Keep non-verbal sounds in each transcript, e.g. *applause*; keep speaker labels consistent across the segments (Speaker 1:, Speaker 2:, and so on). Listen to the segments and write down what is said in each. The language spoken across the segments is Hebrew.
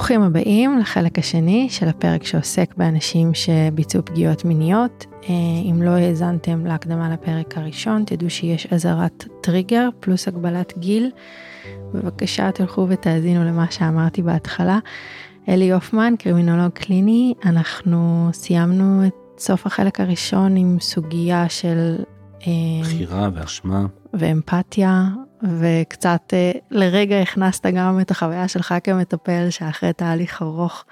Speaker 1: ברוכים הבאים לחלק השני של הפרק שעוסק באנשים שביצעו פגיעות מיניות. אה, אם לא האזנתם להקדמה לפרק הראשון, תדעו שיש אזהרת טריגר פלוס הגבלת גיל. בבקשה תלכו ותאזינו למה שאמרתי בהתחלה. אלי הופמן, קרימינולוג קליני, אנחנו סיימנו את סוף החלק הראשון עם סוגיה של...
Speaker 2: אה, בחירה ואשמה.
Speaker 1: ואמפתיה, וקצת אה, לרגע הכנסת גם את החוויה שלך כמטפל שאחרי תהליך ארוך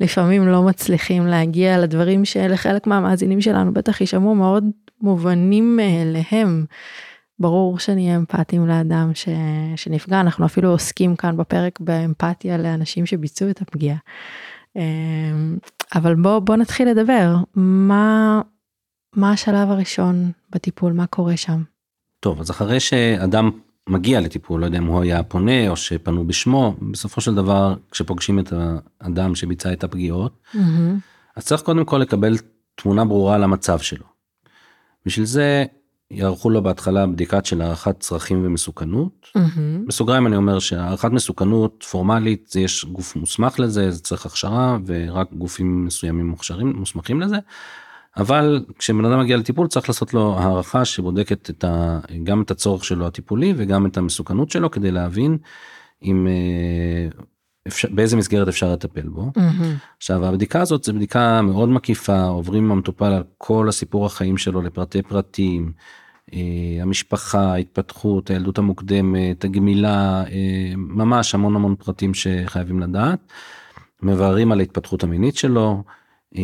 Speaker 1: לפעמים לא מצליחים להגיע לדברים שלחלק מהמאזינים שלנו בטח יישמעו מאוד מובנים מאליהם. ברור שנהיה אמפתיים לאדם ש... שנפגע, אנחנו אפילו עוסקים כאן בפרק באמפתיה לאנשים שביצעו את הפגיעה. אמ, אבל בוא, בוא נתחיל לדבר, מה, מה השלב הראשון בטיפול, מה קורה שם?
Speaker 2: טוב, אז אחרי שאדם מגיע לטיפול, לא יודע אם הוא היה פונה או שפנו בשמו, בסופו של דבר כשפוגשים את האדם שביצע את הפגיעות, mm-hmm. אז צריך קודם כל לקבל תמונה ברורה על המצב שלו. בשביל זה יערכו לו בהתחלה בדיקת של הערכת צרכים ומסוכנות. Mm-hmm. בסוגריים אני אומר שהערכת מסוכנות פורמלית זה יש גוף מוסמך לזה, זה צריך הכשרה ורק גופים מסוימים מוכשרים מוסמכים לזה. אבל כשבן אדם מגיע לטיפול צריך לעשות לו הערכה שבודקת את ה, גם את הצורך שלו הטיפולי וגם את המסוכנות שלו כדי להבין אם אה, אפשר, באיזה מסגרת אפשר לטפל בו. Mm-hmm. עכשיו הבדיקה הזאת זה בדיקה מאוד מקיפה עוברים עם המטופל על כל הסיפור החיים שלו לפרטי פרטים. אה, המשפחה ההתפתחות הילדות המוקדמת הגמילה אה, ממש המון המון פרטים שחייבים לדעת. מבררים על ההתפתחות המינית שלו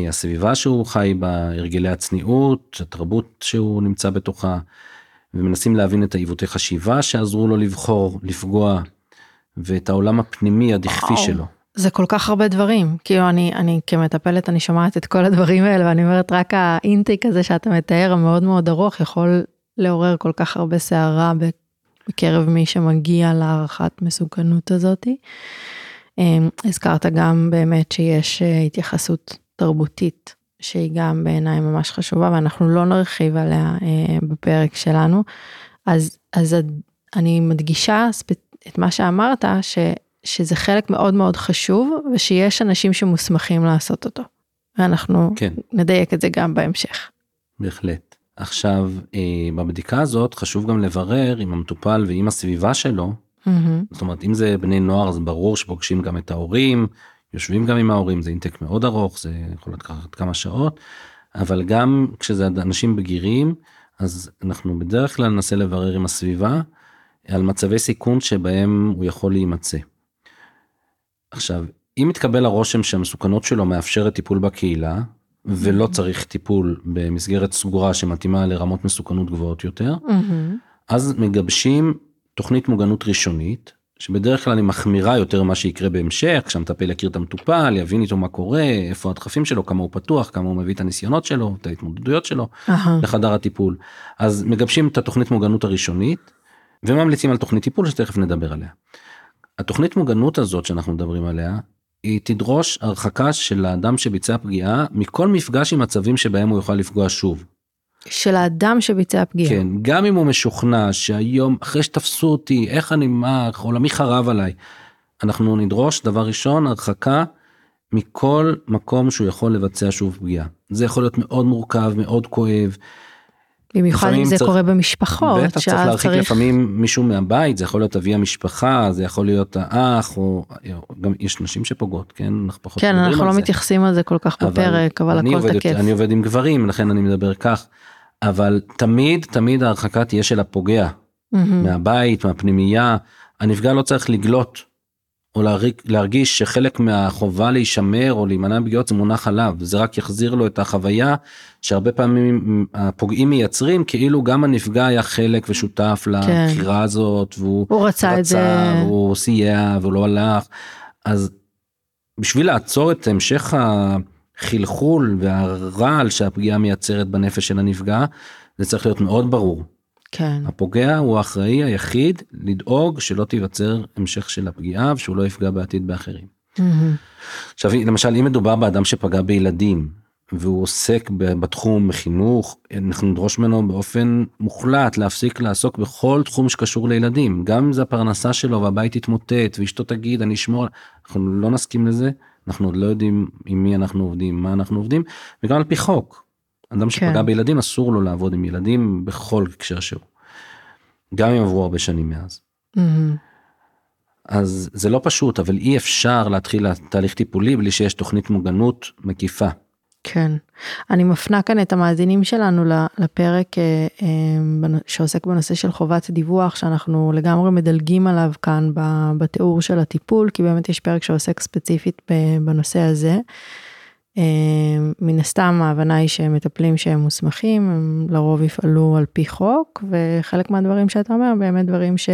Speaker 2: הסביבה שהוא חי בה, הרגלי הצניעות, התרבות שהוא נמצא בתוכה, ומנסים להבין את העיוותי חשיבה שעזרו לו לבחור, לפגוע, ואת העולם הפנימי הדכפי שלו.
Speaker 1: זה כל כך הרבה דברים, כאילו אני, אני כמטפלת אני שומעת את כל הדברים האלה ואני אומרת רק האינטייק הזה שאתה מתאר המאוד מאוד ארוך יכול לעורר כל כך הרבה סערה בקרב מי שמגיע להערכת מסוכנות הזאתי. אה, הזכרת גם באמת שיש אה, התייחסות תרבותית שהיא גם בעיניי ממש חשובה ואנחנו לא נרחיב עליה אה, בפרק שלנו. אז, אז אני מדגישה את מה שאמרת ש, שזה חלק מאוד מאוד חשוב ושיש אנשים שמוסמכים לעשות אותו. ואנחנו כן. נדייק את זה גם בהמשך.
Speaker 2: בהחלט. עכשיו אה, בבדיקה הזאת חשוב גם לברר עם המטופל ועם הסביבה שלו. Mm-hmm. זאת אומרת אם זה בני נוער אז ברור שפוגשים גם את ההורים יושבים גם עם ההורים זה אינטק מאוד ארוך זה יכול לקחת כמה שעות אבל גם כשזה אנשים בגירים אז אנחנו בדרך כלל ננסה לברר עם הסביבה על מצבי סיכון שבהם הוא יכול להימצא. עכשיו אם מתקבל הרושם שהמסוכנות שלו מאפשרת טיפול בקהילה ולא צריך טיפול במסגרת סגורה שמתאימה לרמות מסוכנות גבוהות יותר אז מגבשים תוכנית מוגנות ראשונית שבדרך כלל היא מחמירה יותר ממה שיקרה בהמשך כשהמטפל יכיר את המטופל יבין איתו מה קורה איפה הדחפים שלו כמה הוא פתוח כמה הוא מביא את הניסיונות שלו את ההתמודדויות שלו uh-huh. לחדר הטיפול אז מגבשים את התוכנית מוגנות הראשונית וממליצים על תוכנית טיפול שתכף נדבר עליה. התוכנית מוגנות הזאת שאנחנו מדברים עליה היא תדרוש הרחקה של האדם שביצע פגיעה מכל מפגש עם מצבים שבהם הוא יוכל לפגוע שוב.
Speaker 1: של האדם שביצע פגיעה.
Speaker 2: כן, גם אם הוא משוכנע שהיום אחרי שתפסו אותי איך אני מה עולמי חרב עליי. אנחנו נדרוש דבר ראשון הרחקה מכל מקום שהוא יכול לבצע שוב פגיעה. זה יכול להיות מאוד מורכב מאוד כואב.
Speaker 1: במיוחד אם זה צריך, קורה במשפחות.
Speaker 2: בטח צריך להרחיק צריך... לפעמים מישהו מהבית זה יכול להיות אבי המשפחה זה יכול להיות האח או גם יש נשים שפוגעות כן
Speaker 1: אנחנו פחות כן אנחנו לא זה. מתייחסים על זה כל כך בפרק אבל, אבל הכל תקף.
Speaker 2: אני עובד עם גברים לכן אני מדבר כך. אבל תמיד תמיד ההרחקה תהיה של הפוגע mm-hmm. מהבית מהפנימייה הנפגע לא צריך לגלות או להרג, להרגיש שחלק מהחובה להישמר או להימנע מפגיעות זה מונח עליו זה רק יחזיר לו את החוויה שהרבה פעמים הפוגעים מייצרים כאילו גם הנפגע היה חלק ושותף כן. לבחירה הזאת והוא
Speaker 1: רצה, רצה את זה
Speaker 2: והוא סייע והוא לא הלך אז בשביל לעצור את המשך ה... החלחול והרעל שהפגיעה מייצרת בנפש של הנפגע זה צריך להיות מאוד ברור.
Speaker 1: כן.
Speaker 2: הפוגע הוא האחראי היחיד לדאוג שלא תיווצר המשך של הפגיעה ושהוא לא יפגע בעתיד באחרים. Mm-hmm. עכשיו למשל אם מדובר באדם שפגע בילדים והוא עוסק בתחום בחינוך, אנחנו נדרוש ממנו באופן מוחלט להפסיק לעסוק בכל תחום שקשור לילדים, גם אם זה הפרנסה שלו והבית יתמוטט ואשתו תגיד אני אשמור, אנחנו לא נסכים לזה, אנחנו עוד לא יודעים עם מי אנחנו עובדים, מה אנחנו עובדים, וגם על פי חוק. אדם שפגע כן. בילדים אסור לו לעבוד עם ילדים בכל הקשר שהוא. גם אם עברו הרבה שנים מאז. Mm-hmm. אז זה לא פשוט אבל אי אפשר להתחיל תהליך טיפולי בלי שיש תוכנית מוגנות מקיפה.
Speaker 1: כן, אני מפנה כאן את המאזינים שלנו לפרק אה, אה, שעוסק בנושא של חובת דיווח שאנחנו לגמרי מדלגים עליו כאן בתיאור של הטיפול כי באמת יש פרק שעוסק ספציפית בנושא הזה. אה, מן הסתם ההבנה היא שמטפלים שהם מוסמכים הם לרוב יפעלו על פי חוק וחלק מהדברים שאתה אומר באמת דברים ש...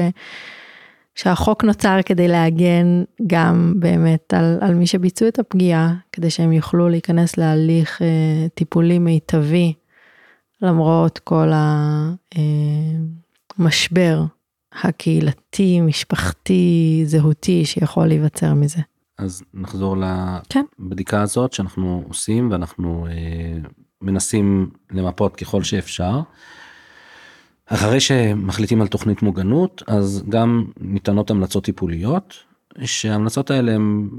Speaker 1: שהחוק נוצר כדי להגן גם באמת על, על מי שביצעו את הפגיעה, כדי שהם יוכלו להיכנס להליך אה, טיפולי מיטבי, למרות כל המשבר אה, הקהילתי, משפחתי, זהותי שיכול להיווצר מזה.
Speaker 2: אז נחזור כן. לבדיקה הזאת שאנחנו עושים ואנחנו אה, מנסים למפות ככל שאפשר. אחרי שמחליטים על תוכנית מוגנות אז גם ניתנות המלצות טיפוליות שההמלצות האלה הם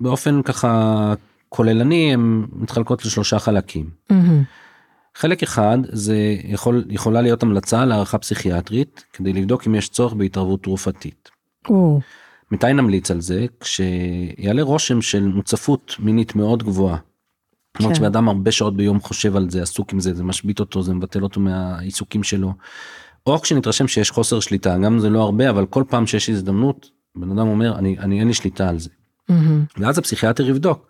Speaker 2: באופן ככה כוללני הם מתחלקות לשלושה חלקים. Mm-hmm. חלק אחד זה יכול יכולה להיות המלצה להערכה פסיכיאטרית כדי לבדוק אם יש צורך בהתערבות תרופתית. Oh. מתי נמליץ על זה כשיעלה רושם של מוצפות מינית מאוד גבוהה למרות כן. שבן הרבה שעות ביום חושב על זה עסוק עם זה זה משבית אותו זה מבטל אותו מהעיסוקים שלו. או כשנתרשם שיש חוסר שליטה גם זה לא הרבה אבל כל פעם שיש הזדמנות בן אדם אומר אני אני אין לי שליטה על זה. Mm-hmm. ואז הפסיכיאטר יבדוק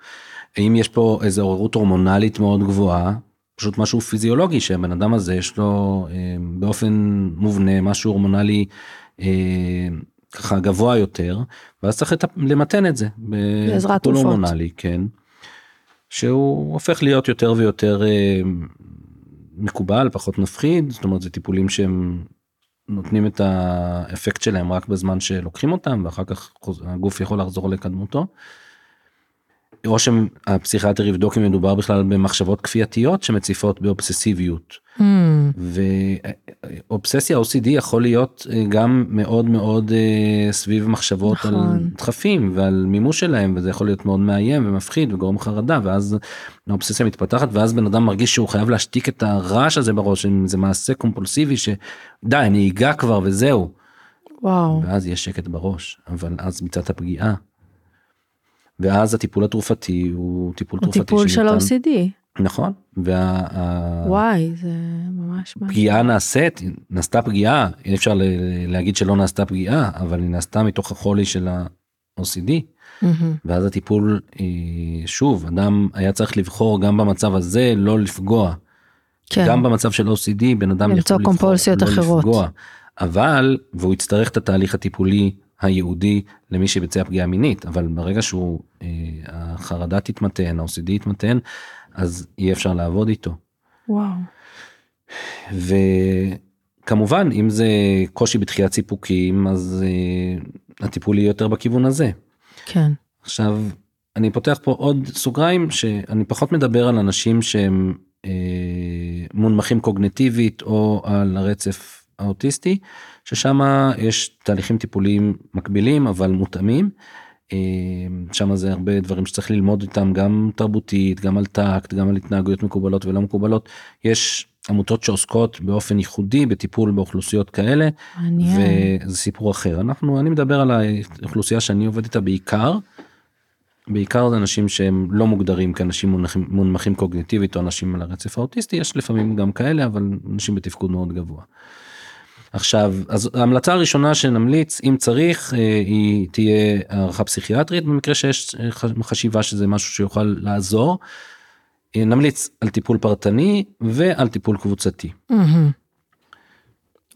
Speaker 2: האם יש פה איזה עוררות הורמונלית מאוד גבוהה פשוט משהו פיזיולוגי שהבן אדם הזה יש לו אה, באופן מובנה משהו הורמונלי אה, ככה גבוה יותר ואז צריך למתן את זה
Speaker 1: בעזרת תרופות הורמונלי
Speaker 2: כן. שהוא הופך להיות יותר ויותר אה, מקובל פחות מפחיד זאת אומרת זה טיפולים שהם נותנים את האפקט שלהם רק בזמן שלוקחים אותם ואחר כך הגוף יכול לחזור לקדמותו. או שהפסיכיאטר יבדוק אם מדובר בכלל במחשבות כפייתיות שמציפות באובססיביות. ואובססיה OCD יכול להיות אה, גם מאוד מאוד אה, סביב מחשבות נכון. על דחפים ועל מימוש שלהם וזה יכול להיות מאוד מאיים ומפחיד וגורם חרדה ואז האובססיה מתפתחת ואז בן אדם מרגיש שהוא חייב להשתיק את הרעש הזה בראש אם זה מעשה קומפולסיבי שדי אני אגע כבר וזהו.
Speaker 1: וואו.
Speaker 2: ואז יש שקט בראש אבל אז ביצעת פגיעה. ואז הטיפול התרופתי הוא טיפול תרופתי
Speaker 1: טיפול של OCD.
Speaker 2: נכון. וה...
Speaker 1: וואי זה ממש
Speaker 2: פגיעה נעשית נעשתה פגיעה אי אפשר להגיד שלא נעשתה פגיעה אבל היא נעשתה מתוך החולי של ה-OCD. Mm-hmm. ואז הטיפול אה, שוב אדם היה צריך לבחור גם במצב הזה לא לפגוע. כן. גם במצב של OCD בן אדם
Speaker 1: יכול לבחור לא אחרות. לפגוע.
Speaker 2: אבל והוא יצטרך את התהליך הטיפולי הייעודי למי שביצע פגיעה מינית אבל ברגע שהוא אה, החרדה תתמתן ה-OCD יתמתן אז אי אפשר לעבוד איתו.
Speaker 1: וואו.
Speaker 2: וכמובן אם זה קושי בתחיית סיפוקים אז אה, הטיפול יהיה יותר בכיוון הזה.
Speaker 1: כן.
Speaker 2: עכשיו אני פותח פה עוד סוגריים שאני פחות מדבר על אנשים שהם אה, מונמכים קוגנטיבית או על הרצף האוטיסטי ששם יש תהליכים טיפוליים מקבילים אבל מותאמים. אה, שם זה הרבה דברים שצריך ללמוד איתם גם תרבותית גם על טקט גם על התנהגויות מקובלות ולא מקובלות יש עמותות שעוסקות באופן ייחודי בטיפול באוכלוסיות כאלה מעניין. וזה סיפור אחר אנחנו אני מדבר על האוכלוסייה שאני עובד איתה בעיקר. בעיקר זה אנשים שהם לא מוגדרים כאנשים מונחים, מונמכים קוגניטיבית או אנשים על הרצף האוטיסטי יש לפעמים גם כאלה אבל אנשים בתפקוד מאוד גבוה. עכשיו אז ההמלצה הראשונה שנמליץ אם צריך אה, היא תהיה הערכה פסיכיאטרית במקרה שיש אה, חשיבה שזה משהו שיוכל לעזור. אה, נמליץ על טיפול פרטני ועל טיפול קבוצתי.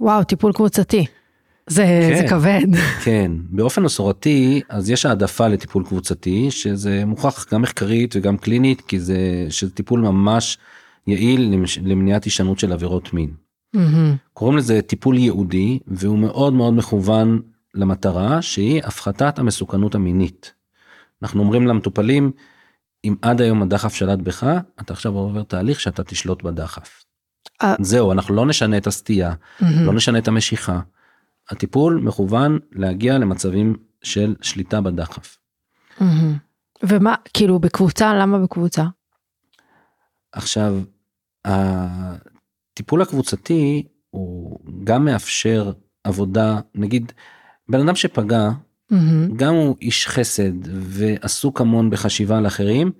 Speaker 1: וואו טיפול קבוצתי. זה, כן, זה כבד. *laughs*
Speaker 2: כן, באופן מסורתי אז יש העדפה לטיפול קבוצתי שזה מוכח גם מחקרית וגם קלינית כי זה שזה טיפול ממש יעיל למניעת הישנות של עבירות מין. Mm-hmm. קוראים לזה טיפול ייעודי והוא מאוד מאוד מכוון למטרה שהיא הפחתת המסוכנות המינית. אנחנו אומרים למטופלים אם עד היום הדחף שלט בך, אתה עכשיו עובר תהליך שאתה תשלוט בדחף. זהו, אנחנו לא נשנה את הסטייה, לא נשנה את המשיכה. הטיפול מכוון להגיע למצבים של שליטה בדחף.
Speaker 1: מהמם. ומה, כאילו בקבוצה, למה בקבוצה?
Speaker 2: עכשיו, הטיפול הקבוצתי הוא גם מאפשר עבודה, נגיד, בן אדם שפגע. גם הוא איש חסד ועסוק המון בחשיבה על אחרים,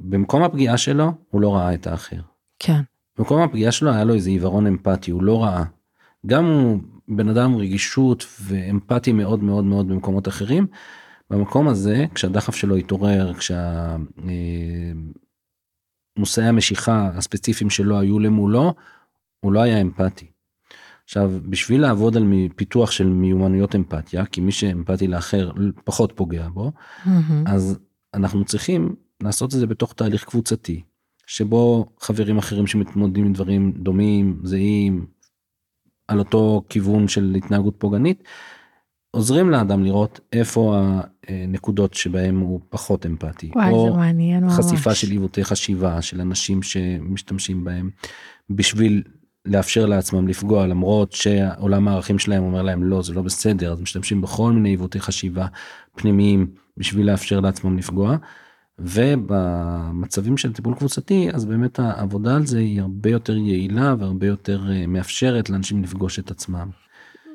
Speaker 2: במקום הפגיעה שלו הוא לא ראה את האחר.
Speaker 1: כן.
Speaker 2: במקום הפגיעה שלו היה לו איזה עיוורון אמפתי, הוא לא ראה. גם הוא בן אדם רגישות ואמפתי מאוד מאוד מאוד במקומות אחרים. במקום הזה, כשהדחף שלו התעורר, כשהמושאי המשיכה הספציפיים שלו היו למולו, הוא לא היה אמפתי. עכשיו, בשביל לעבוד על פיתוח של מיומנויות אמפתיה, כי מי שאמפתי לאחר פחות פוגע בו,
Speaker 1: מהמם.
Speaker 2: אז אנחנו צריכים לעשות את זה בתוך תהליך קבוצתי, שבו חברים אחרים שמתמודדים עם דברים דומים, זהים, על אותו כיוון של התנהגות פוגענית, עוזרים לאדם לראות איפה הנקודות שבהם הוא פחות אמפתי.
Speaker 1: וואי,
Speaker 2: או
Speaker 1: זה מעניין ממש.
Speaker 2: חשיפה של עיוותי חשיבה של אנשים שמשתמשים בהם בשביל לאפשר לעצמם לפגוע למרות שעולם הערכים שלהם אומר להם לא זה לא בסדר אז משתמשים בכל מיני עיוותי חשיבה פנימיים בשביל לאפשר לעצמם לפגוע. ובמצבים של טיפול קבוצתי אז באמת העבודה על זה היא הרבה יותר יעילה והרבה יותר אה, מאפשרת לאנשים לפגוש את עצמם.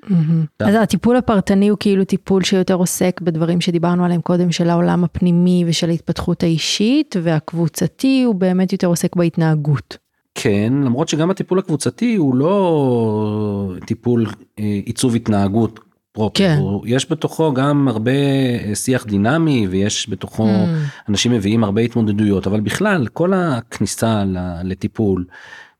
Speaker 1: מהמם. אז הטיפול הפרטני הוא כאילו טיפול שיותר עוסק בדברים שדיברנו עליהם קודם של העולם הפנימי ושל ההתפתחות האישית והקבוצתי הוא באמת יותר עוסק בהתנהגות.
Speaker 2: כן למרות שגם הטיפול הקבוצתי הוא לא טיפול אה, עיצוב התנהגות. פרופר.
Speaker 1: כן.
Speaker 2: הוא, יש בתוכו גם הרבה אה, שיח דינמי ויש בתוכו
Speaker 1: Mm.
Speaker 2: אנשים מביאים הרבה התמודדויות אבל בכלל כל הכניסה לטיפול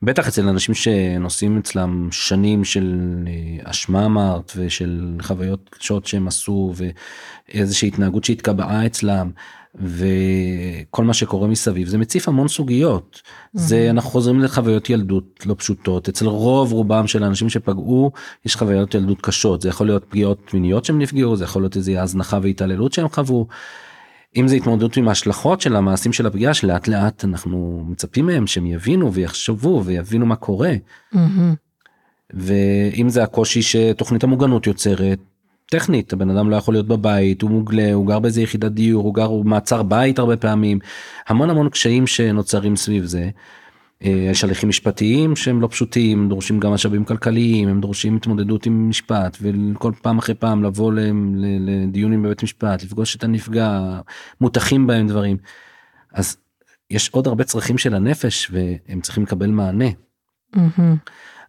Speaker 2: בטח אצל אנשים שנושאים אצלם שנים של אה, אשמה אמרת ושל חוויות קשות שהם עשו ואיזושהי התנהגות שהתקבעה אצלם וכל מה שקורה מסביב זה מציף המון סוגיות. זה אנחנו חוזרים לחוויות ילדות לא פשוטות. אצל רוב רובם של האנשים שפגעו יש חוויות ילדות קשות. זה יכול להיות פגיעות מיניות שהם נפגעו זה יכול להיות איזה הזנחה והתעללות שהם חוו. אם זה התמודדות עם ההשלכות של המעשים של הפגיעה שלאט לאט אנחנו מצפים מהם שהם יבינו ויחשבו ויבינו מה קורה
Speaker 1: מהמם.
Speaker 2: ואם זה הקושי שתוכנית המוגנות יוצרת. טכנית הבן אדם לא יכול להיות בבית הוא מוגלה הוא גר באיזה יחידת דיור הוא גר הוא מעצר בית הרבה פעמים המון המון קשיים שנוצרים סביב זה. אה, יש הליכים משפטיים שהם לא פשוטים דורשים גם משאבים כלכליים הם דורשים התמודדות עם משפט וכל פעם אחרי פעם לבוא ל- ל- לדיונים בבית משפט לפגוש את הנפגע מותחים בהם דברים. אז יש עוד הרבה צרכים של הנפש והם צריכים לקבל מענה.
Speaker 1: מהמם.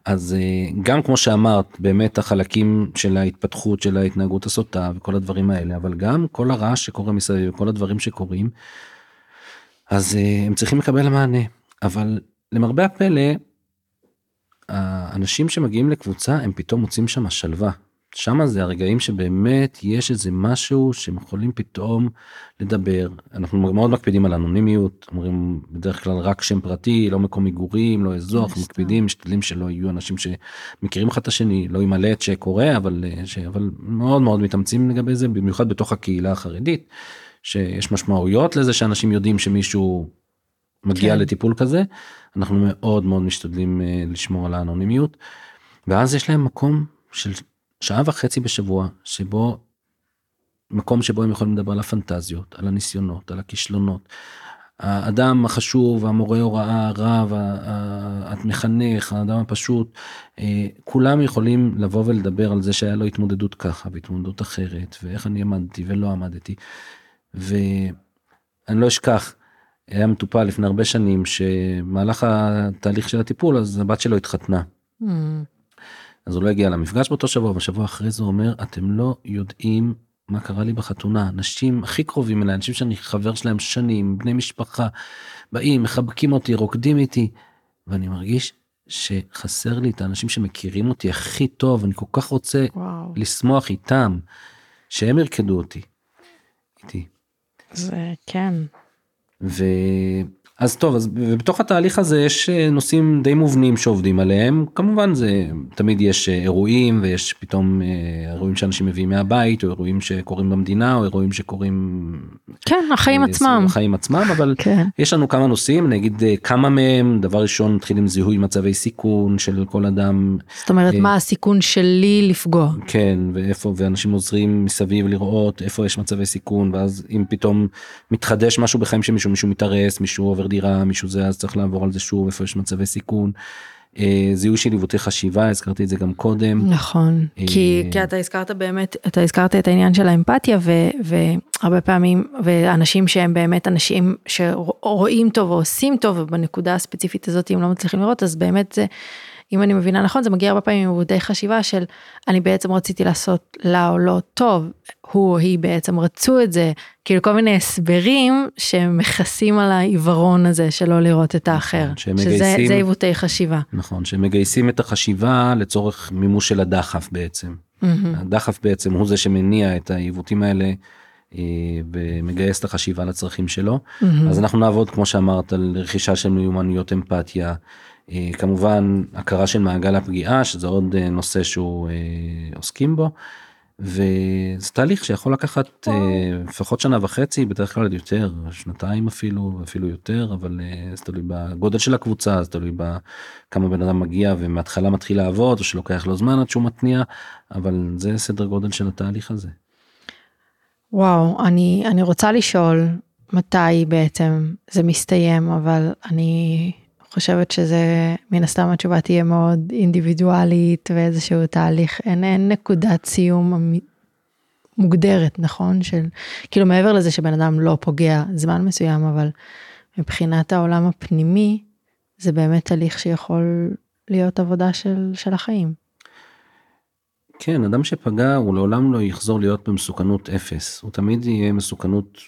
Speaker 2: אז אה, גם כמו שאמרת באמת החלקים של ההתפתחות של ההתנהגות הסוטה וכל הדברים האלה אבל גם כל הרעש שקורה מסביב כל הדברים שקורים. אז אה, הם צריכים לקבל מענה אבל למרבה הפלא. האנשים שמגיעים לקבוצה הם פתאום מוצאים שם שלווה. שם זה הרגעים שבאמת יש איזה משהו שהם יכולים פתאום לדבר אנחנו מאוד מקפידים על אנונימיות אומרים בדרך כלל רק שם פרטי לא מקום מגורים לא אזור אנחנו
Speaker 1: סתם.
Speaker 2: מקפידים משתדלים שלא יהיו אנשים שמכירים אחד את השני לא ימלא את שקורה אבל ש... אבל מאוד מאוד מתאמצים לגבי זה במיוחד בתוך הקהילה החרדית שיש משמעויות לזה שאנשים יודעים שמישהו מגיע
Speaker 1: כן.
Speaker 2: לטיפול כזה אנחנו מאוד מאוד משתדלים אה, לשמור על האנונימיות ואז יש להם מקום של שעה וחצי בשבוע שבו מקום שבו הם יכולים לדבר על הפנטזיות על הניסיונות על הכישלונות. האדם החשוב המורה הוראה הרב המחנך האדם הפשוט אה, כולם יכולים לבוא ולדבר על זה שהיה לו התמודדות ככה והתמודדות אחרת ואיך אני עמדתי ולא עמדתי. ואני לא אשכח היה מטופל לפני הרבה שנים שמהלך התהליך של הטיפול אז הבת שלו התחתנה.
Speaker 1: מהמם.
Speaker 2: אז הוא לא הגיע למפגש באותו שבוע בשבוע אחרי זה הוא אומר אתם לא יודעים מה קרה לי בחתונה אנשים הכי קרובים אליי אנשים שאני חבר שלהם שנים בני משפחה באים מחבקים אותי רוקדים איתי ואני מרגיש שחסר לי את האנשים שמכירים אותי הכי טוב אני כל כך רוצה
Speaker 1: וואו.
Speaker 2: לשמוח איתם שהם ירקדו אותי. איתי.
Speaker 1: זה כן. V...
Speaker 2: אז טוב, אז בתוך התהליך הזה יש אה, נושאים די מובנים שעובדים עליהם, כמובן זה תמיד יש אה, אירועים ויש פתאום אה, אירועים שאנשים מביאים מהבית או אירועים שקורים במדינה או אירועים שקורים...
Speaker 1: כן, החיים עצמם.
Speaker 2: החיים עצמם, אבל
Speaker 1: כן.
Speaker 2: יש לנו כמה נושאים, נגיד כמה מהם, דבר ראשון נתחיל עם זיהוי מצבי סיכון של כל אדם.
Speaker 1: זאת אומרת, מה הסיכון שלי לפגוע.
Speaker 2: כן, ואיפה, ואנשים עוזרים מסביב לראות איפה יש מצבי סיכון, ואז אם פתאום מתחדש משהו בחיים של מישהו, מישהו מתארס, מישהו עובר דירה מישהו זה אז צריך לעבור על זה שוב איפה יש מצבי סיכון. אה, זיהוי של עיוותי חשיבה הזכרתי את זה גם קודם.
Speaker 1: נכון אה, כי, כי אתה הזכרת באמת אתה הזכרת את העניין של האמפתיה ו, והרבה פעמים ואנשים שהם באמת אנשים שרואים טוב ועושים טוב ובנקודה הספציפית הזאת אם לא מצליחים לראות אז באמת זה. אם אני מבינה נכון זה מגיע הרבה פעמים עם עבודי חשיבה של אני בעצם רציתי לעשות לה או לא טוב, הוא או היא בעצם רצו את זה, כאילו כל מיני הסברים שמכסים על העיוורון הזה שלא לראות את האחר,
Speaker 2: נכון,
Speaker 1: שזה עיוותי חשיבה.
Speaker 2: נכון, שמגייסים את החשיבה לצורך מימוש של הדחף בעצם. Mm-hmm. הדחף בעצם הוא זה שמניע את העיוותים האלה. אה, ומגייס את החשיבה לצרכים שלו mm-hmm. אז אנחנו נעבוד כמו שאמרת על רכישה של מיומנויות אמפתיה כמובן הכרה של מעגל הפגיעה שזה עוד אה, נושא שהוא אה, עוסקים בו. וזה תהליך שיכול לקחת לפחות שנה וחצי בדרך כלל יותר שנתיים אפילו אפילו יותר אבל זה תלוי בגודל של הקבוצה זה תלוי בכמה בן אדם מגיע ומההתחלה מתחיל לעבוד או שלוקח לו זמן עד שהוא מתניע אבל זה סדר גודל של התהליך הזה.
Speaker 1: וואו אני אני רוצה לשאול מתי בעצם זה מסתיים אבל אני חושבת שזה מן הסתם התשובה תהיה מאוד אינדיבידואלית ואיזשהו תהליך אין, אין נקודת סיום מוגדרת נכון? של כאילו מעבר לזה שבן אדם לא פוגע זמן מסוים אבל מבחינת העולם הפנימי זה באמת תהליך שיכול להיות עבודה של, של החיים.
Speaker 2: כן אדם שפגע הוא לעולם לא יחזור להיות במסוכנות אפס. הוא תמיד יהיה מסוכנות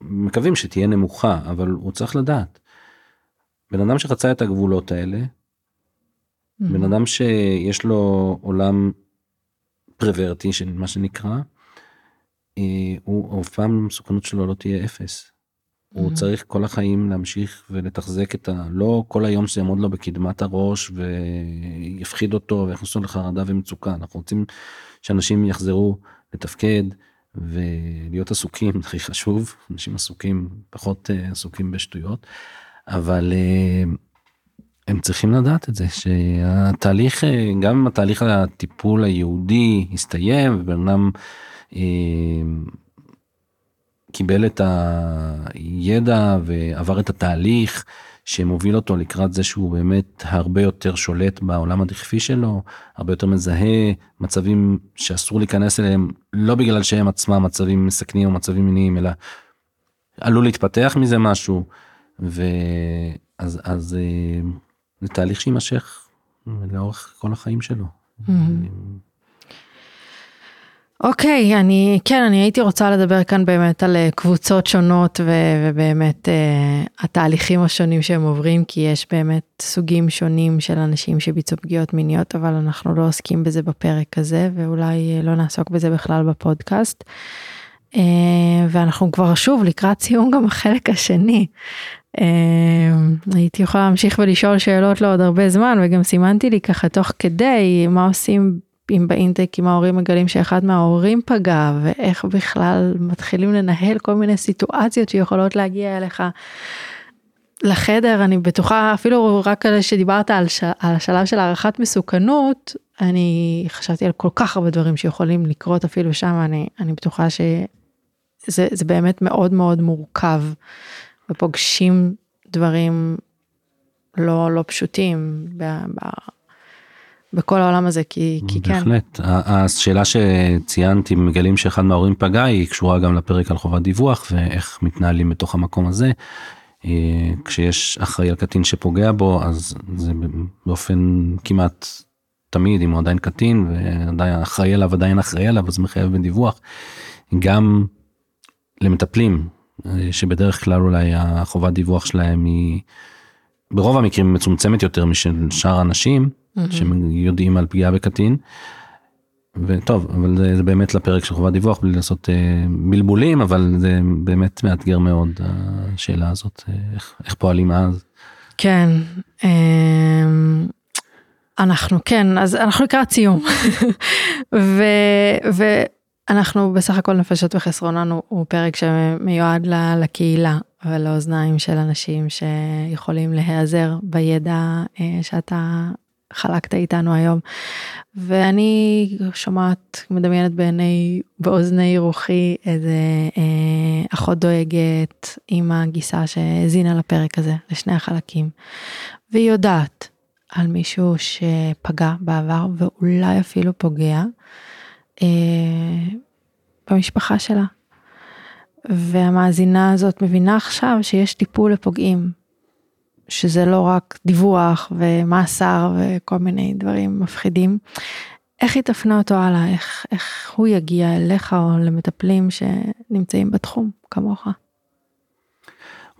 Speaker 2: מקווים שתהיה נמוכה אבל הוא צריך לדעת בן אדם שחצה את הגבולות האלה, mm-hmm. בן אדם שיש לו עולם פרוורטי, מה שנקרא, אה, הוא אף פעם המסוכנות שלו לא תהיה אפס. Mm-hmm. הוא צריך כל החיים להמשיך ולתחזק את ה... לא כל היום שיעמוד לו בקדמת הראש ויפחיד אותו ויכניס אותו לחרדה ומצוקה. אנחנו רוצים שאנשים יחזרו לתפקד ולהיות עסוקים, הכי חשוב, אנשים עסוקים, פחות אה, עסוקים בשטויות. אבל אה, הם צריכים לדעת את זה שהתהליך אה, גם אם התהליך הטיפול היהודי הסתיים ובן אדם אה, קיבל את הידע ועבר את התהליך שמוביל אותו לקראת זה שהוא באמת הרבה יותר שולט בעולם הדכפי שלו, הרבה יותר מזהה מצבים שאסור להיכנס אליהם, לא בגלל שהם עצמם מצבים מסכנים או מצבים מיניים, אלא עלול להתפתח מזה משהו. ואז אז אה, זה תהליך שיימשך לאורך כל החיים שלו. Mm-hmm.
Speaker 1: אוקיי, okay, אני, כן, אני הייתי רוצה לדבר כאן באמת על אה, קבוצות שונות ו, ובאמת uh, התהליכים השונים שהם עוברים, כי יש באמת סוגים שונים של אנשים שביצעו פגיעות מיניות, אבל אנחנו לא עוסקים בזה בפרק הזה, ואולי לא נעסוק בזה בכלל בפודקאסט. Uh, ואנחנו כבר שוב לקראת סיום גם החלק השני. אמ, הייתי יכולה להמשיך ולשאול שאלות לעוד הרבה זמן וגם סימנתי לי ככה תוך כדי מה עושים אם באינטק אם ההורים מגלים שאחד מההורים פגע ואיך בכלל מתחילים לנהל כל מיני סיטואציות שיכולות להגיע אליך. לחדר אני בטוחה אפילו רק על שדיברת על, ש... על השלב של הערכת מסוכנות אני חשבתי על כל כך הרבה דברים שיכולים לקרות אפילו שם אני אני בטוחה שזה באמת מאוד מאוד מורכב ופוגשים דברים לא לא פשוטים ב, ב, בכל העולם הזה כי, כי כן.
Speaker 2: בהחלט. השאלה שציינתי מגלים שאחד מההורים פגע היא קשורה גם לפרק על חובת דיווח ואיך מתנהלים בתוך המקום הזה. אה, כשיש אחראי על קטין שפוגע בו אז זה באופן כמעט תמיד אם הוא עדיין קטין ועדיין אחראי עליו עדיין אחראי עליו אז מחייב בדיווח. גם למטפלים שבדרך כלל אולי החובת דיווח שלהם היא ברוב המקרים מצומצמת יותר משל שאר האנשים mm-hmm. שיודעים על פגיעה בקטין. וטוב, אבל זה, זה באמת לפרק של חובת דיווח בלי לעשות אה, בלבולים, אבל זה באמת מאתגר מאוד השאלה הזאת, אה, איך, איך פועלים אז.
Speaker 1: כן, אה, אנחנו כן, אז אנחנו לקראת סיום. *laughs* ו, ואנחנו בסך הכל נפשות וחסרונן הוא, פרק שמיועד לקהילה ולאוזניים של אנשים שיכולים להיעזר בידע אה, שאתה חלקת איתנו היום. ואני שומעת, מדמיינת בעיני, באוזני רוחי איזה אה, אחות דואגת, אימא גיסה שהאזינה לפרק הזה, לשני החלקים. והיא יודעת על מישהו שפגע בעבר ואולי אפילו פוגע אה, במשפחה שלה. והמאזינה הזאת מבינה עכשיו שיש טיפול לפוגעים, שזה לא רק דיווח ומאסר וכל מיני דברים מפחידים. איך היא תפנה אותו הלאה, איך, איך הוא יגיע אליך או למטפלים שנמצאים בתחום כמוך.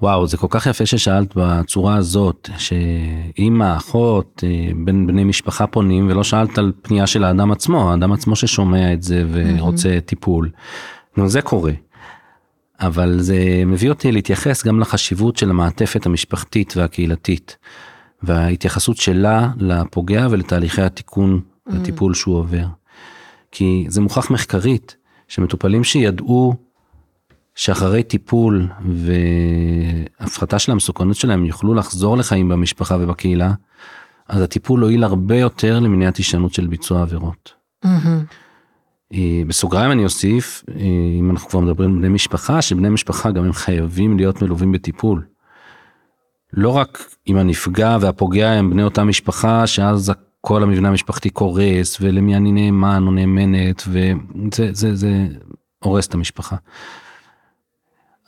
Speaker 2: וואו זה כל כך יפה ששאלת בצורה הזאת שאמא אחות אה, בין בני משפחה פונים ולא שאלת על פנייה של האדם עצמו האדם עצמו ששומע את זה ורוצה mm-hmm. טיפול. נו, זה קורה. אבל זה מביא אותי להתייחס גם לחשיבות של המעטפת המשפחתית והקהילתית וההתייחסות שלה לפוגע ולתהליכי התיקון והטיפול mm. שהוא עובר. כי זה מוכח מחקרית שמטופלים שידעו שאחרי טיפול והפחתה של המסוכנות שלהם יוכלו לחזור לחיים במשפחה ובקהילה, אז הטיפול הועיל הרבה יותר למניעת הישנות של ביצוע עבירות. Mm-hmm. אה, בסוגריים אני אוסיף, אה, אם אנחנו כבר מדברים על בני משפחה, שבני משפחה גם הם חייבים להיות מלווים בטיפול. לא רק אם הנפגע והפוגע הם בני אותה משפחה, שאז כל המבנה המשפחתי קורס, ולמי אני נאמן או נאמנת, וזה זה, זה הורס את המשפחה.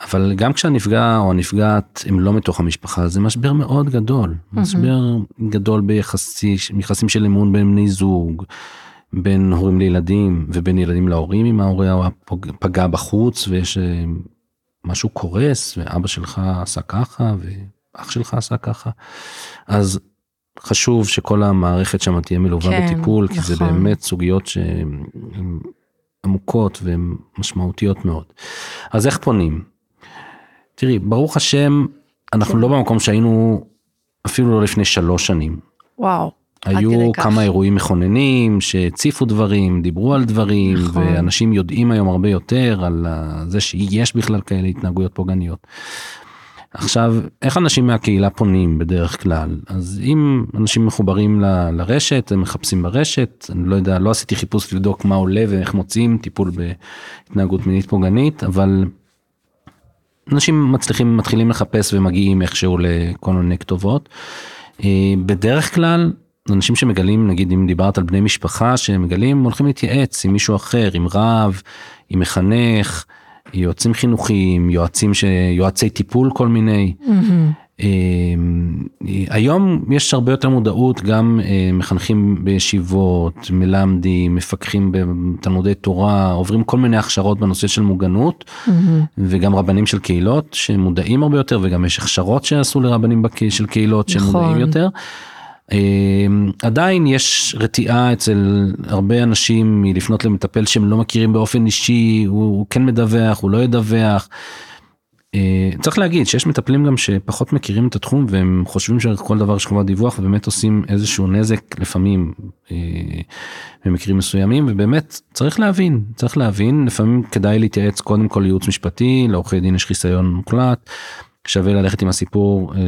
Speaker 2: אבל גם כשהנפגע או הנפגעת הם לא מתוך המשפחה, זה משבר מאוד גדול. Mm-hmm. משבר גדול ביחסים של אמון בין בני זוג. בין הורים לילדים ובין ילדים להורים אם ההורה פגע בחוץ ויש אה, משהו קורס ואבא שלך עשה ככה ואח שלך עשה ככה אז חשוב שכל המערכת שם תהיה מלווה כן, בטיפול נכון. כי זה נכון. באמת סוגיות שהן עמוקות והן משמעותיות מאוד. אז איך פונים? תראי ברוך השם אנחנו כן. לא במקום שהיינו אפילו לא לפני שלוש שנים.
Speaker 1: וואו.
Speaker 2: היו כמה אירועים מכוננים שהציפו דברים, דיברו על דברים, נכון. ואנשים יודעים היום הרבה יותר על זה שיש בכלל כאלה התנהגויות פוגעניות. עכשיו, איך אנשים מהקהילה פונים בדרך כלל? אז אם אנשים מחוברים ל, לרשת, הם מחפשים ברשת, אני לא יודע, לא עשיתי חיפוש לבדוק מה עולה ואיך מוצאים טיפול בהתנהגות מינית פוגענית, אבל אנשים מצליחים, מתחילים לחפש ומגיעים איכשהו לכל מיני כתובות. אה, בדרך כלל אנשים שמגלים נגיד אם דיברת על בני משפחה שמגלים הולכים להתייעץ עם מישהו אחר עם רב עם מחנך יועצים חינוכיים יועצים שיועצי טיפול כל מיני. Mm-hmm. היום יש הרבה יותר מודעות גם אה, מחנכים בישיבות מלמדים מפקחים בתלמודי תורה עוברים כל מיני הכשרות בנושא של מוגנות mm-hmm. וגם רבנים של קהילות שמודעים הרבה יותר וגם יש הכשרות שעשו לרבנים של קהילות שמודעים נכון. יותר. אמ, עדיין יש רתיעה אצל הרבה אנשים מלפנות למטפל שהם לא מכירים באופן אישי, הוא, הוא כן מדווח, הוא לא ידווח. אה, צריך להגיד שיש מטפלים גם שפחות מכירים את התחום והם חושבים שכל דבר יש חובת דיווח ובאמת עושים איזשהו נזק לפעמים אה, במקרים מסוימים ובאמת צריך להבין צריך להבין לפעמים כדאי להתייעץ קודם כל ייעוץ משפטי לעורכי דין יש חיסיון מוקלט שווה ללכת עם הסיפור אה,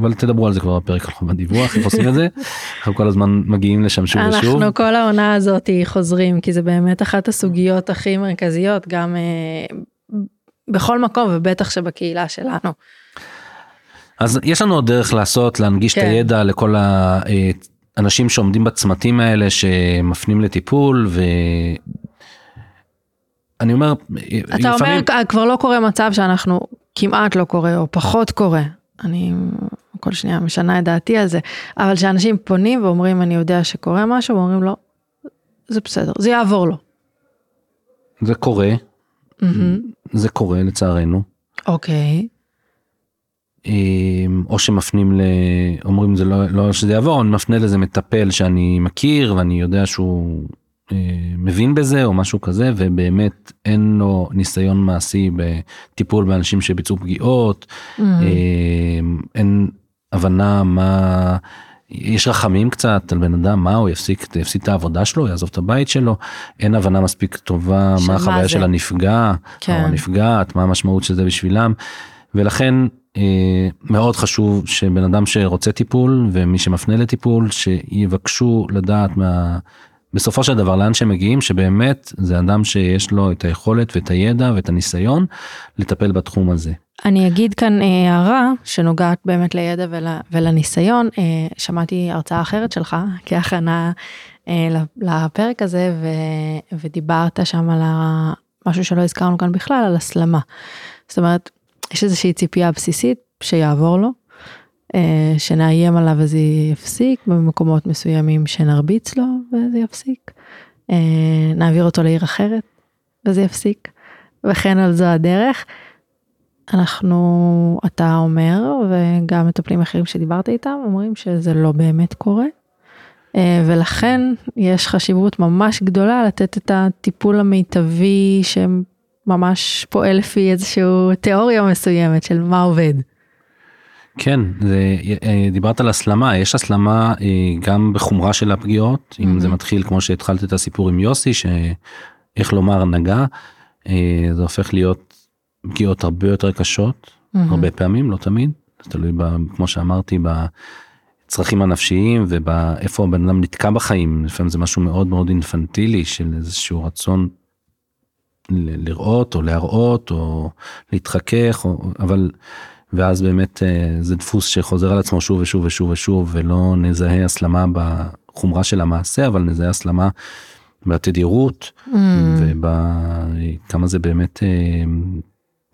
Speaker 2: אבל תדברו על זה כבר בפרק על חובת דיווח איך עושים את זה *laughs* אנחנו כל הזמן מגיעים לשם שוב ושוב.
Speaker 1: אנחנו כל העונה הזאת חוזרים כי זה באמת אחת הסוגיות הכי מרכזיות גם בכל מקום ובטח שבקהילה שלנו.
Speaker 2: אז יש לנו עוד דרך לעשות להנגיש כן. את הידע לכל האנשים שעומדים בצמתים האלה שמפנים לטיפול ו... אני אומר,
Speaker 1: אתה לפעמים... אומר כבר לא קורה מצב שאנחנו כמעט לא קורה או פחות קורה. אני כל שנייה משנה את דעתי על זה, אבל שאנשים פונים ואומרים אני יודע שקורה משהו ואומרים לו זה בסדר, זה יעבור לו.
Speaker 2: זה קורה, mm-hmm. זה קורה לצערנו.
Speaker 1: אוקיי.
Speaker 2: אמ, או שמפנים ל... אומרים זה לא, לא שזה יעבור, אני מפנה לזה מטפל שאני מכיר ואני יודע שהוא מבין בזה או משהו כזה ובאמת אין לו ניסיון מעשי בטיפול באנשים שביצעו פגיעות, mm-hmm. אין הבנה מה, יש רחמים קצת על בן אדם מה הוא יפסיק, יפסיד את העבודה שלו, יעזוב את הבית שלו, אין הבנה מספיק טובה מה החוויה של הנפגע, כן. או הנפגעת, מה המשמעות של זה בשבילם, ולכן אה, מאוד חשוב שבן אדם שרוצה טיפול ומי שמפנה לטיפול שיבקשו לדעת מה בסופו של דבר לאן שהם מגיעים שבאמת זה אדם שיש לו את היכולת ואת הידע ואת הניסיון לטפל בתחום הזה.
Speaker 1: אני אגיד כאן אה, הערה שנוגעת באמת לידע ול, ולניסיון אה, שמעתי הרצאה אחרת שלך כהכנה לפרק הזה ו, ודיברת שם על משהו שלא הזכרנו כאן בכלל על הסלמה. זאת אומרת יש איזושהי ציפייה בסיסית שיעבור לו, אה, שנאיים עליו וזה יפסיק, במקומות מסוימים שנרביץ לו וזה יפסיק, אה, נעביר אותו לעיר אחרת וזה יפסיק, וכן על זו הדרך. אנחנו, אתה אומר, וגם מטפלים אחרים שדיברת איתם, אומרים שזה לא באמת קורה. אה, ולכן יש חשיבות ממש גדולה לתת את הטיפול המיטבי שהם ממש פועל לפי איזשהו תיאוריה מסוימת של מה עובד.
Speaker 2: כן, זה, אה, דיברת על הסלמה, יש הסלמה אה, גם בחומרה של הפגיעות, אם זה מתחיל כמו שהתחלת את הסיפור עם יוסי, שאיך לומר נגע, זה הופך להיות פגיעות הרבה יותר קשות, הרבה פעמים, לא תמיד, זה תלוי, ב, כמו שאמרתי, בצרכים הנפשיים ובאיפה הבן אדם נתקע בחיים, לפעמים זה משהו מאוד מאוד אינפנטילי של איזשהו רצון לראות או להראות או להתחכך או אבל ואז באמת אה, זה דפוס שחוזר על עצמו שוב ושוב ושוב ושוב ולא נזהה הסלמה בחומרה של המעשה אבל נזהה הסלמה בתדירות mm. ובכמה זה באמת אה,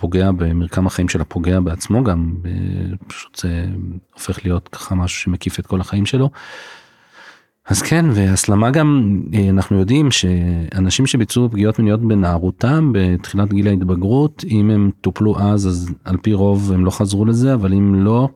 Speaker 2: פוגע במרקם החיים של הפוגע בעצמו גם פשוט זה הופך להיות ככה משהו שמקיף את כל החיים שלו. אז כן והסלמה גם אה, אנחנו יודעים שאנשים שביצעו פגיעות מיניות בנערותם בתחילת גיל ההתבגרות אם הם טופלו אז אז על פי רוב הם לא חזרו לזה אבל אם לא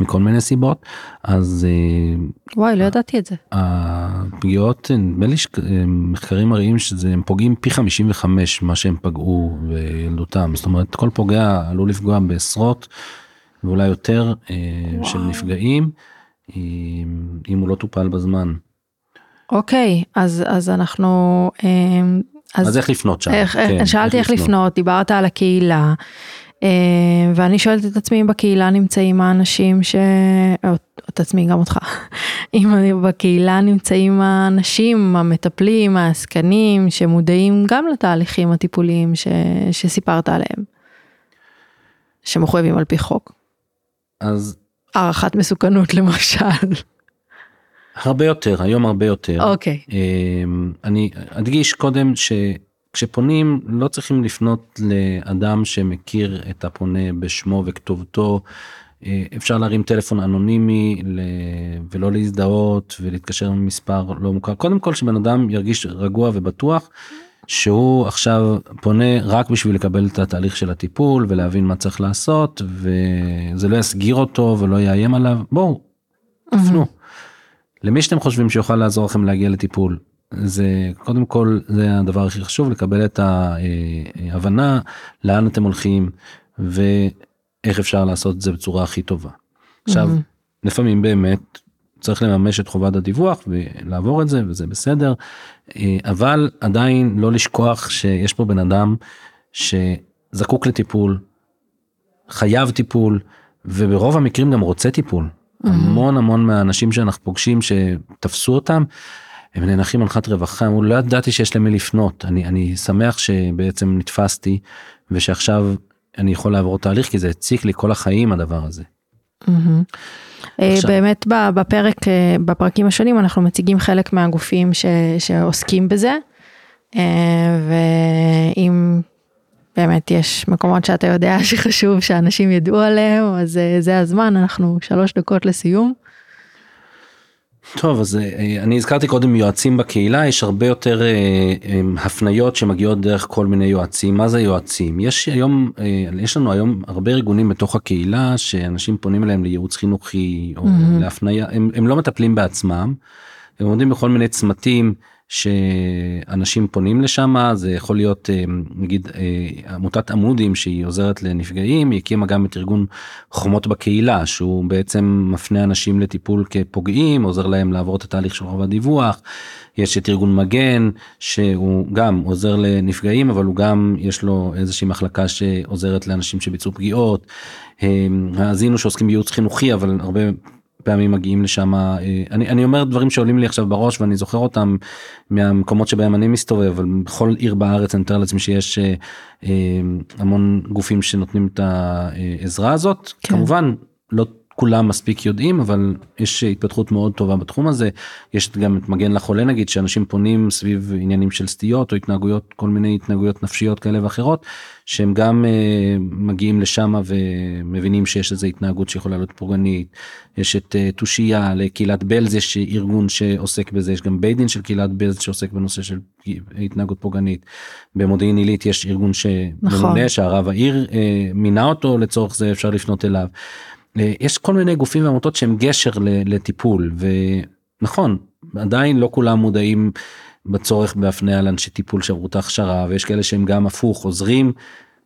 Speaker 2: מכל מיני סיבות אז אה,
Speaker 1: וואי לא ידעתי את זה
Speaker 2: הפגיעות נדמה לי שמחקרים מראים שזה הם פוגעים פי 55 מה שהם פגעו בילדותם זאת אומרת כל פוגע עלול לפגוע בעשרות ואולי יותר אה, וואו. של נפגעים. אם הוא לא טופל בזמן.
Speaker 1: אוקיי אז אז אנחנו
Speaker 2: אז, אז איך לפנות שם
Speaker 1: איך, כן, שאלתי איך, איך לפנות. לפנות דיברת על הקהילה ואני שואלת את עצמי אם בקהילה נמצאים האנשים ש... או את עצמי גם אותך *laughs* אם בקהילה נמצאים האנשים המטפלים העסקנים שמודעים גם לתהליכים הטיפוליים ש... שסיפרת עליהם. שמחויבים על פי חוק.
Speaker 2: אז
Speaker 1: הערכת מסוכנות למשל.
Speaker 2: הרבה יותר, היום הרבה יותר.
Speaker 1: אוקיי. Okay.
Speaker 2: אמ, אני אדגיש קודם שכשפונים לא צריכים לפנות לאדם שמכיר את הפונה בשמו וכתובתו. אה, אפשר להרים טלפון אנונימי ולא להזדהות ולהתקשר עם מספר לא מוכר. קודם כל שבן אדם ירגיש רגוע ובטוח שהוא עכשיו פונה רק בשביל לקבל את התהליך של הטיפול ולהבין מה צריך לעשות וזה לא יסגיר אותו ולא יאיים עליו בואו תפנו. למי שאתם חושבים שיוכל לעזור לכם להגיע לטיפול זה קודם כל זה הדבר הכי חשוב לקבל את ההבנה לאן אתם הולכים ואיך אפשר לעשות את זה בצורה הכי טובה. עכשיו לפעמים באמת צריך לממש את חובת הדיווח ולעבור את זה וזה בסדר אה, אבל עדיין לא לשכוח שיש פה בן אדם שזקוק לטיפול חייב טיפול וברוב המקרים גם רוצה טיפול. המון המון מהאנשים שאנחנו פוגשים שתפסו אותם. הם נאנחים הנחת רווחה, אמרו לא ידעתי שיש למי לפנות, אני, אני שמח שבעצם נתפסתי ושעכשיו אני יכול לעבור תהליך כי זה הציק לי כל החיים הדבר הזה.
Speaker 1: אה, עכשיו. באמת בפרק, אה, בפרקים השונים אנחנו מציגים חלק מהגופים ש, שעוסקים בזה. אה, ואם באמת יש מקומות שאתה יודע *laughs* שחשוב שאנשים ידעו עליהם, אז זה הזמן, אנחנו שלוש דקות לסיום.
Speaker 2: טוב אז אה, אני הזכרתי קודם יועצים בקהילה יש הרבה יותר אה, אה, הפניות שמגיעות דרך כל מיני יועצים מה זה יועצים יש היום יש לנו היום הרבה ארגונים בתוך הקהילה שאנשים פונים אליהם לייעוץ חינוכי או mm-hmm. להפניה הם, הם לא מטפלים בעצמם. הם עומדים בכל מיני צמתים שאנשים פונים לשם זה יכול להיות אה, נגיד אה, עמותת עמודים שהיא עוזרת לנפגעים היא הקימה גם את ארגון חומות בקהילה שהוא בעצם מפנה אנשים לטיפול כפוגעים עוזר להם לעבור את התהליך של חובת דיווח. יש את ארגון מגן שהוא גם עוזר לנפגעים אבל הוא גם יש לו איזושהי מחלקה שעוזרת לאנשים שביצעו פגיעות. האזינו שעוסקים בייעוץ חינוכי אבל הרבה פעמים מגיעים לשם אה, אני אני אומר דברים שעולים לי עכשיו בראש ואני זוכר אותם מהמקומות שבהם אני מסתובב אבל בכל עיר בארץ אני מתאר לעצמי שיש אה, אה, המון גופים שנותנים את העזרה הזאת כן. כמובן לא כולם מספיק יודעים אבל יש התפתחות מאוד טובה בתחום הזה יש גם את מגן לחולה נגיד שאנשים פונים סביב עניינים של סטיות או התנהגויות כל מיני התנהגויות נפשיות כאלה ואחרות שהם גם uh, מגיעים לשם ומבינים שיש איזה התנהגות שיכולה להיות פוגענית יש את uh, תושייה לקהילת בלז יש ארגון שעוסק בזה יש גם בית דין של קהילת בלז שעוסק בנושא של התנהגות פוגענית במודיעין עילית יש ארגון שממונה נכון. שהרב העיר uh, מינה אותו לצורך זה אפשר לפנות אליו. אה, יש כל מיני גופים ועמותות שהם גשר לטיפול ונכון עדיין לא כולם מודעים בצורך בהפניה לאנשי טיפול שעברו את ההכשרה ויש כאלה שהם גם הפוך עוזרים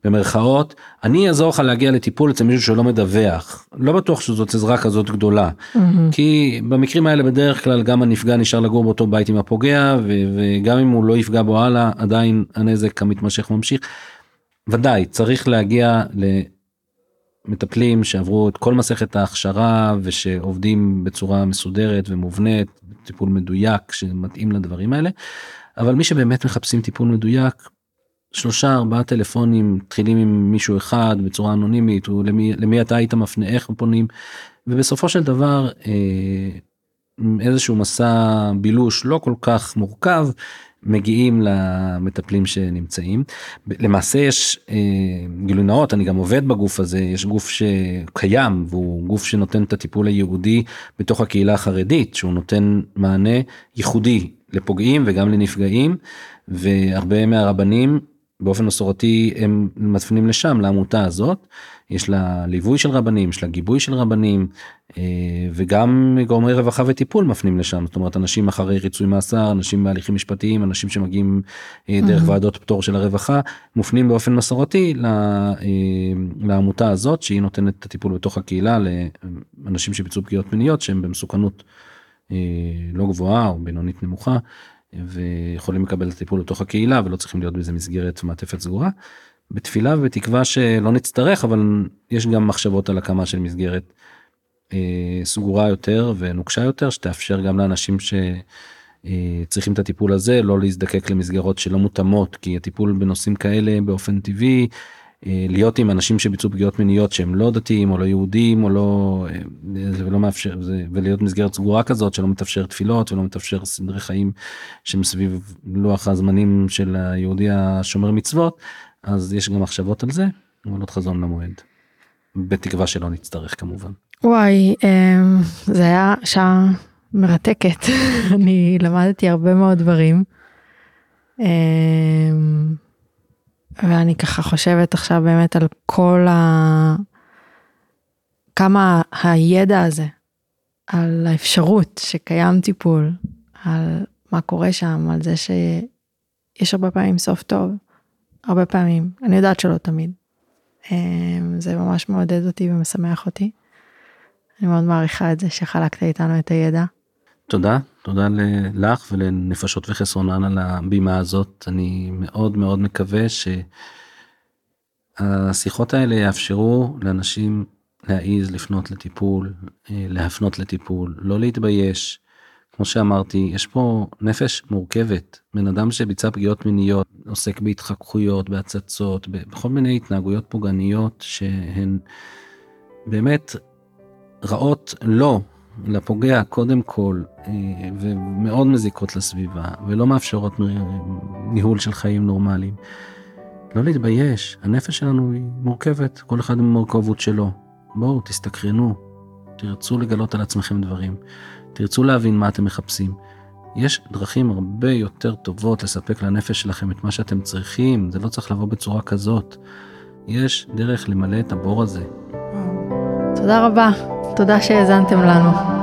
Speaker 2: במרכאות אני אעזור לך להגיע לטיפול אצל מישהו שלא מדווח לא בטוח שזאת עזרה כזאת גדולה mm-hmm. כי במקרים האלה בדרך כלל גם הנפגע נשאר לגור באותו בית עם הפוגע וגם אם הוא לא יפגע בו הלאה עדיין הנזק המתמשך ממשיך. ודאי צריך להגיע מטפלים שעברו את כל מסכת ההכשרה ושעובדים בצורה מסודרת ומובנית, טיפול מדויק שמתאים לדברים האלה. אבל מי שבאמת מחפשים טיפול מדויק, שלושה ארבעה טלפונים מתחילים עם מישהו אחד בצורה אנונימית, הוא למי, למי אתה היית מפנה, איך פונים, ובסופו של דבר אה, איזשהו מסע בילוש לא כל כך מורכב מגיעים למטפלים שנמצאים. למעשה יש אה, גילוי נאות, אני גם עובד בגוף הזה, יש גוף שקיים והוא גוף שנותן את הטיפול הייעודי בתוך הקהילה החרדית, שהוא נותן מענה ייחודי לפוגעים וגם לנפגעים, והרבה מהרבנים באופן מסורתי הם מפנים לשם לעמותה הזאת יש לה ליווי של רבנים יש לה גיבוי של רבנים אה, וגם גורמי רווחה וטיפול מפנים לשם זאת אומרת אנשים אחרי ריצוי מאסר אנשים בהליכים משפטיים אנשים שמגיעים אה, דרך ועדות פטור של הרווחה מופנים באופן מסורתי אה, לעמותה הזאת שהיא נותנת את הטיפול בתוך הקהילה לאנשים שביצעו פגיעות מיניות שהם במסוכנות לא גבוהה או בינונית נמוכה. ויכולים לקבל את הטיפול לתוך הקהילה ולא צריכים להיות באיזה מסגרת מעטפת סגורה. בתפילה ובתקווה שלא נצטרך אבל יש גם מחשבות על הקמה של מסגרת אה, סגורה יותר ונוקשה יותר שתאפשר גם לאנשים שצריכים אה, את הטיפול הזה לא להזדקק למסגרות שלא מותאמות כי הטיפול בנושאים כאלה באופן טבעי אה, להיות עם אנשים שביצעו פגיעות מיניות שהם לא דתיים או לא יהודים או לא אה, זה לא מאפשר זה ולהיות מסגרת סגורה כזאת שלא מתאפשר תפילות ולא מתאפשר סדרי חיים שמסביב לוח הזמנים של היהודי השומר מצוות אז יש גם מחשבות על זה אבל עוד חזון למועד. בתקווה שלא נצטרך כמובן.
Speaker 1: וואי אמ, זה היה שעה מרתקת *laughs* אני למדתי הרבה מאוד דברים. אמ, ואני ככה חושבת עכשיו באמת על כל ה... כמה הידע הזה, על האפשרות שקיים טיפול, על מה קורה שם, על זה שיש הרבה פעמים סוף טוב, הרבה פעמים, אני יודעת שלא תמיד. אמ, זה ממש מעודד אותי ומשמח אותי. אני מאוד מעריכה את זה שחלקת איתנו את הידע.
Speaker 2: תודה, תודה לך ולנפשות וחסרונן על הבימה הזאת. אני מאוד מאוד מקווה שהשיחות האלה יאפשרו לאנשים להעיז לפנות לטיפול, אה, להפנות לטיפול, לא להתבייש. כמו שאמרתי, יש פה נפש מורכבת. בן אדם שביצע פגיעות מיניות, עוסק בהתחככויות, בהצצות, בכל מיני התנהגויות פוגעניות שהן באמת רעות לו לפוגע קודם כל אה, ומאוד מזיקות לסביבה ולא מאפשרות ניהול של חיים נורמליים. לא להתבייש, הנפש שלנו היא מורכבת, כל אחד עם המורכבות שלו. בואו תסתקרנו, תרצו לגלות על עצמכם דברים, תרצו להבין מה אתם מחפשים. יש דרכים הרבה יותר טובות לספק לנפש שלכם את מה שאתם צריכים, זה לא צריך לבוא בצורה כזאת. יש דרך למלא את הבור הזה.
Speaker 1: תודה רבה. תודה שהאזנתם לנו.